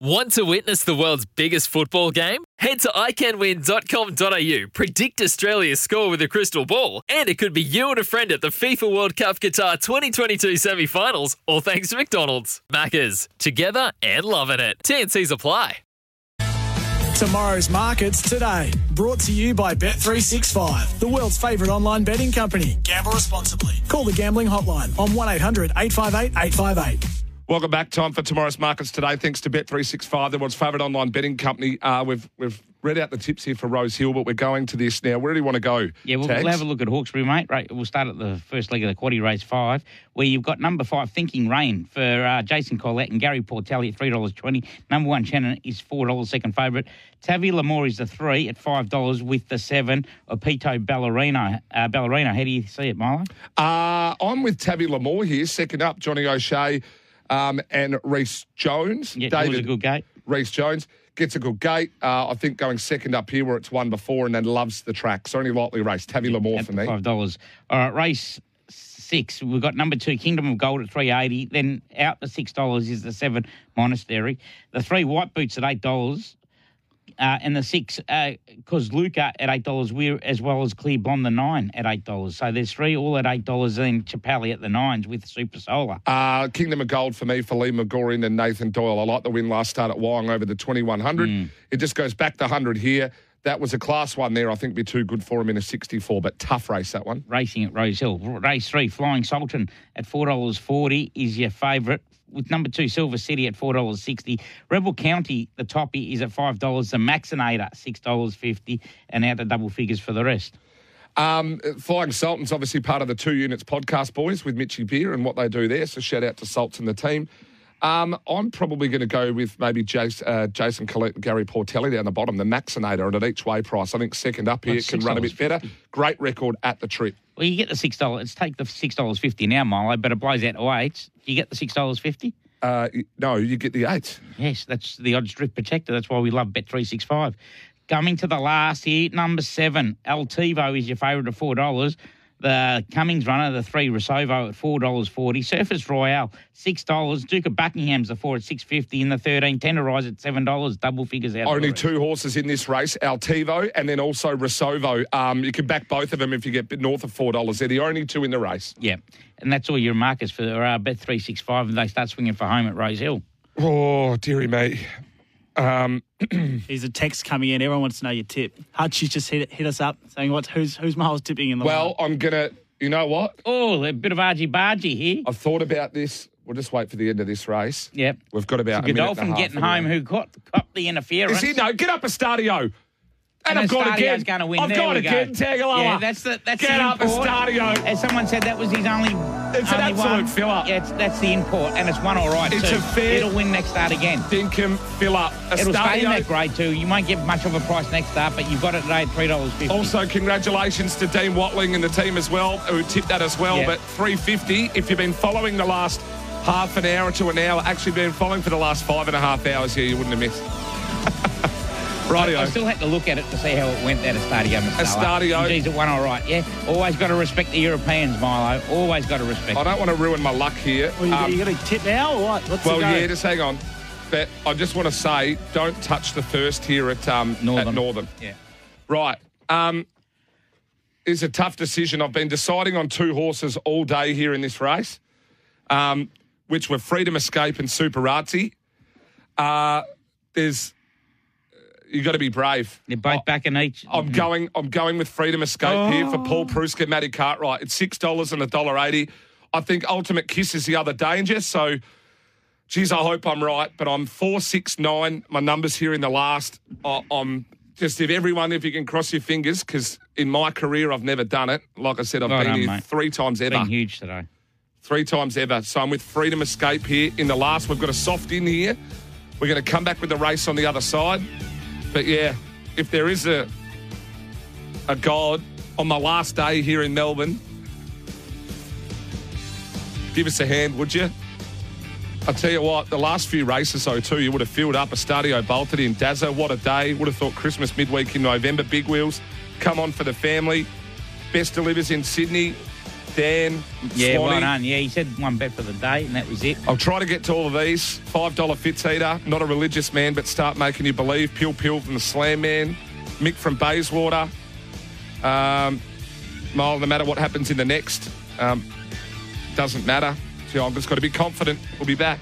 Want to witness the world's biggest football game? Head to iCanWin.com.au, predict Australia's score with a crystal ball, and it could be you and a friend at the FIFA World Cup Qatar 2022 semi finals, all thanks to McDonald's. Maccas, together and loving it. TNC's apply. Tomorrow's markets today. Brought to you by Bet365, the world's favourite online betting company. Gamble responsibly. Call the gambling hotline on 1 800 858 858. Welcome back. Time for tomorrow's markets today. Thanks to Bet365, the world's favourite online betting company. Uh, we've we've read out the tips here for Rose Hill, but we're going to this now. Where do you want to go? Yeah, we'll, we'll have a look at Hawkesbury, mate. Right, we'll start at the first leg of the quaddy race five, where you've got number five, Thinking Rain, for uh, Jason Collett and Gary Portelli at three dollars twenty. Number one, Shannon is four dollars, second favourite. Tavi Lamore is the three at five dollars with the seven. Opito Ballerino. Uh, Ballerino, how do you see it, Milo? Uh, I'm with Tavi Lamore here. Second up, Johnny O'Shea um, and Reece Jones. Yeah, it was a good gate. Reece Jones gets a good gate. Uh, I think going second up here where it's won before and then loves the track. So only lightly raced. Tabby Lamore for me. Five dollars. All right, race six. We've got number two, Kingdom of Gold at three eighty. Then out the six dollars is the seven Monastery. The three White Boots at eight dollars. Uh, and the six, because Luca at eight dollars, we're as well as Clear Blonde the nine at eight dollars. So there's three all at eight dollars, and Chapali at the nines with Super Solar. Uh, Kingdom of Gold for me for Lee McGorin and Nathan Doyle. I like the win last start at Wyong over the 2100. Mm. It just goes back to 100 here. That was a class one there. I think be too good for him in a 64, but tough race that one. Racing at Rose Hill. Race three, Flying Sultan at four dollars forty is your favourite. With number two, Silver City at four dollars sixty. Rebel County, the toppy is at five dollars. The Maxinator six dollars fifty, and out to double figures for the rest. Um, Flying Sultan's obviously part of the Two Units podcast, boys, with Mitchy Beer and what they do there. So shout out to Sults and the team. Um, I'm probably going to go with maybe Jason, uh, Jason Collett and Gary Portelli down the bottom, the Maxinator, and at each way price. I think second up here That's can run a bit better. Great record at the trip. Well, you get the six dollars. Let's take the six dollars fifty now, Milo, but it blows out to eight. You get the six dollars fifty. Uh, no, you get the eight. Yes, that's the odds drift protector. That's why we love Bet three six five. Coming to the last here, number seven, Altivo is your favourite at four dollars. The Cummings runner, the three Rosovo at four dollars forty. Surface Royale six dollars. Duke of Buckingham's the four at six fifty, In the thirteen Tenderize at seven dollars. Double figures out. Only the two horses in this race, Altivo and then also Rosovo. Um, you can back both of them if you get north of $4. They're the only two in the race. Yeah, and that's all your markers for uh, Bet three six five, and they start swinging for home at Rose Hill. Oh, dearie me. Um, There's a text coming in. Everyone wants to know your tip. Hutch, you just hit, hit us up saying what who's who's Miles tipping in the well, line? I'm going to, you know what? Oh, a bit of argy bargy here. I've thought about this. We'll just wait for the end of this race. Yep. We've got about a minute and a half getting anyway. home who caught, caught the interference. Is he? No, get up a stadio. And, And I've got again. going to win. I've there got we go. again. Tagaloa. Yeah, that's the that's Get the up, import. Estadio. As someone said, that was his only. It's an absolute one. filler. Yeah, it's, that's the import, and it's one all right It's too. a fair- It'll win next start again. Dinkum, fill up. It'll stay in that grade too. You won't get much of a price next start, but you've got it today at three dollars fifty. Also, congratulations to Dean Watling and the team as well, who tipped that as well. Yeah. But 350, if you've been following the last half an hour to an hour, actually been following for the last five and a half hours here, you wouldn't have missed. Rightio. I still had to look at it to see how it went at Estadio. Estadio. Geez, it won all right. Yeah, always got to respect the Europeans, Milo. Always got to respect. I don't want to ruin my luck here. Well, you, Um, you got a tip now or what? What's well, go? yeah, just hang on. But I just want to say, don't touch the first here at um, Northern. At Northern. Yeah. Right. Um, it's a tough decision. I've been deciding on two horses all day here in this race, um, which were Freedom Escape and Superazzi. Uh, there's you got to be brave. They're both back in each. I'm mm-hmm. going. I'm going with Freedom Escape here for Paul oh. Preusker, Matty Cartwright. It's six dollars and a dollar eighty. I think Ultimate Kiss is the other danger. So, geez, I hope I'm right. But I'm four six nine. My numbers here in the last. I- I'm just if everyone, if you can cross your fingers, because in my career I've never done it. Like I said, I've Well been done, here mate. three times ever. been huge today. Three times ever. So I'm with Freedom Escape here in the last. We've got a soft in here. We're going to come back with the race on the other side. But yeah, if there is a a God on my last day here in Melbourne, give us a hand, would you? I'll tell you what, the last few races, though, too, you would have filled up. Estadio bolted in Dazza. What a day. Would have thought Christmas midweek in November. Big wheels. Come on for the family. Best delivers in Sydney. Dan. Yeah, Swanee. well done. Yeah, he said one bet for the day, and that was it. I'll try to get to all of these. $5 Fitz Eater. Not a religious man, but start making you believe. Pill Pill from the Slam Man. Mick from Bayswater. Um, well, no matter what happens in the next, um, doesn't matter. So I've just got to be confident. We'll be back.